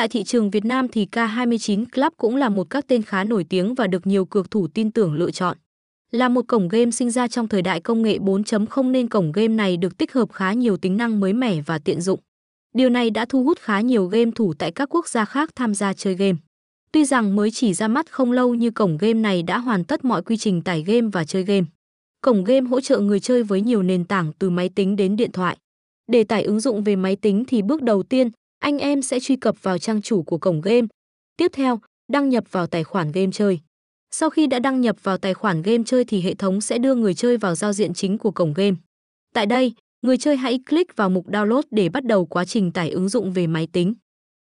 Tại thị trường Việt Nam thì K29 Club cũng là một các tên khá nổi tiếng và được nhiều cược thủ tin tưởng lựa chọn. Là một cổng game sinh ra trong thời đại công nghệ 4.0 nên cổng game này được tích hợp khá nhiều tính năng mới mẻ và tiện dụng. Điều này đã thu hút khá nhiều game thủ tại các quốc gia khác tham gia chơi game. Tuy rằng mới chỉ ra mắt không lâu như cổng game này đã hoàn tất mọi quy trình tải game và chơi game. Cổng game hỗ trợ người chơi với nhiều nền tảng từ máy tính đến điện thoại. Để tải ứng dụng về máy tính thì bước đầu tiên, anh em sẽ truy cập vào trang chủ của cổng game. Tiếp theo, đăng nhập vào tài khoản game chơi. Sau khi đã đăng nhập vào tài khoản game chơi thì hệ thống sẽ đưa người chơi vào giao diện chính của cổng game. Tại đây, người chơi hãy click vào mục download để bắt đầu quá trình tải ứng dụng về máy tính.